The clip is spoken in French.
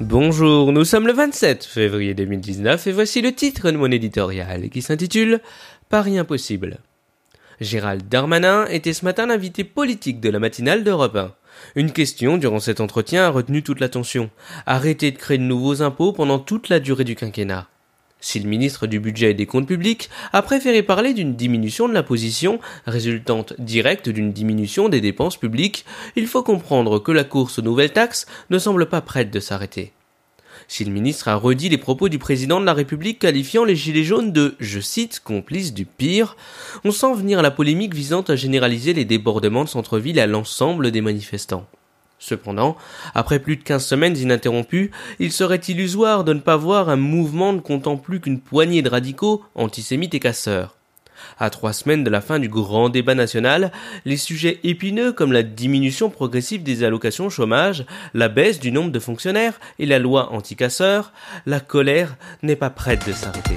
Bonjour, nous sommes le 27 février 2019 et voici le titre de mon éditorial qui s'intitule Paris impossible. Gérald Darmanin était ce matin l'invité politique de la matinale d'Europe 1. Une question durant cet entretien a retenu toute l'attention. Arrêter de créer de nouveaux impôts pendant toute la durée du quinquennat. Si le ministre du Budget et des Comptes publics a préféré parler d'une diminution de l'imposition résultante directe d'une diminution des dépenses publiques, il faut comprendre que la course aux nouvelles taxes ne semble pas prête de s'arrêter. Si le ministre a redit les propos du président de la République qualifiant les Gilets jaunes de, je cite, complices du pire, on sent venir la polémique visant à généraliser les débordements de centre-ville à l'ensemble des manifestants. Cependant, après plus de quinze semaines ininterrompues, il serait illusoire de ne pas voir un mouvement ne comptant plus qu'une poignée de radicaux, antisémites et casseurs. À trois semaines de la fin du grand débat national, les sujets épineux comme la diminution progressive des allocations chômage, la baisse du nombre de fonctionnaires et la loi anti-casseurs, la colère n'est pas prête de s'arrêter.